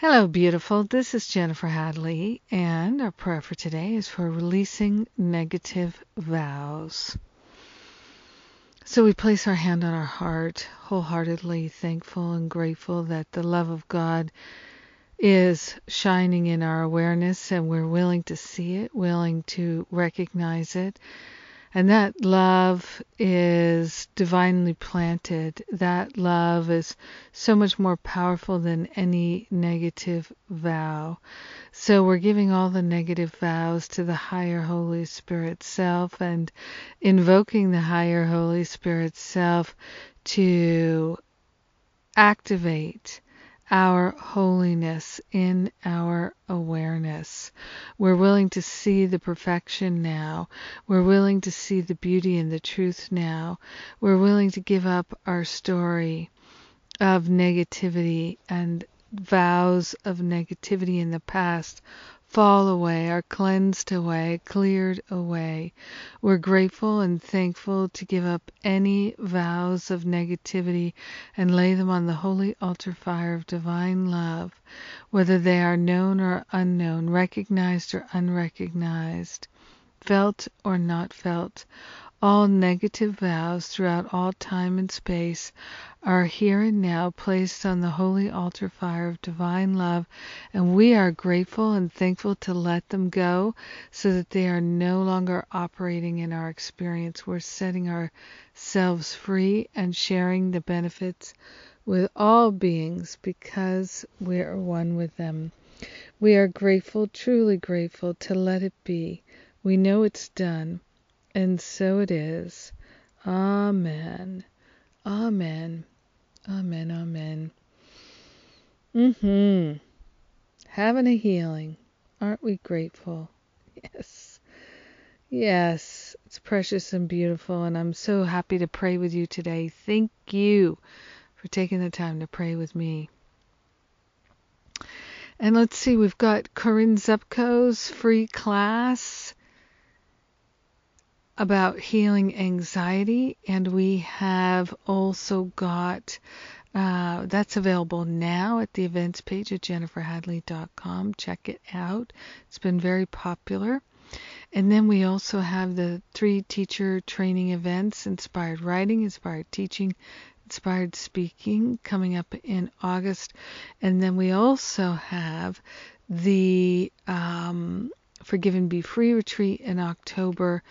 Hello, beautiful. This is Jennifer Hadley, and our prayer for today is for releasing negative vows. So we place our hand on our heart, wholeheartedly thankful and grateful that the love of God is shining in our awareness and we're willing to see it, willing to recognize it, and that love is divinely planted. That love is so much more powerful than any negative vow. So we're giving all the negative vows to the higher Holy Spirit self and invoking the higher Holy Spirit self to activate our holiness in our awareness. We're willing to see the perfection now. We're willing to see the beauty and the truth now. We're willing to give up our story of negativity and vows of negativity in the past fall away, are cleansed away, cleared away. We're grateful and thankful to give up any vows of negativity and lay them on the holy altar fire of divine love, whether they are known or unknown, recognized or unrecognized, felt or not felt. All negative vows throughout all time and space are here and now placed on the holy altar fire of divine love, and we are grateful and thankful to let them go so that they are no longer operating in our experience. We're setting ourselves free and sharing the benefits with all beings because we are one with them. We are grateful, truly grateful, to let it be. We know it's done. And so it is. Amen. Amen. Amen. Amen. Mm-hmm. Having a healing. Aren't we grateful? Yes. Yes. It's precious and beautiful, and I'm so happy to pray with you today. Thank you for taking the time to pray with me. And let's see, we've got Corinne Zupko's free class about healing anxiety, and we have also got uh, that's available now at the events page at jenniferhadley.com. Check it out. It's been very popular. And then we also have the three teacher training events inspired writing, inspired teaching, inspired speaking coming up in August. And then we also have the um, Forgive and Be Free retreat in October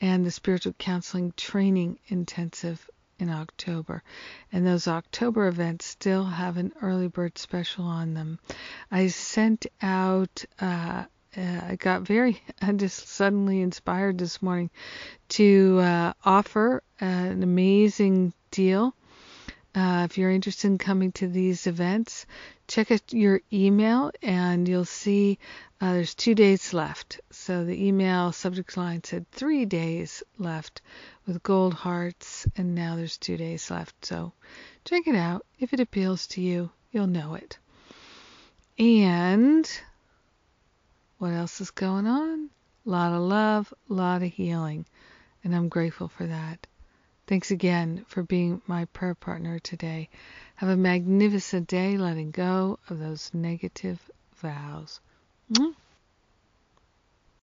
and the Spiritual Counseling Training Intensive in October. And those October events still have an early bird special on them. I sent out, uh, uh, I got very, I just suddenly inspired this morning to uh, offer an amazing deal. Uh, if you're interested in coming to these events, check out your email and you'll see uh, there's two days left. So the email subject line said three days left with gold hearts, and now there's two days left. So check it out. If it appeals to you, you'll know it. And what else is going on? A lot of love, a lot of healing, and I'm grateful for that. Thanks again for being my prayer partner today. Have a magnificent day letting go of those negative vows.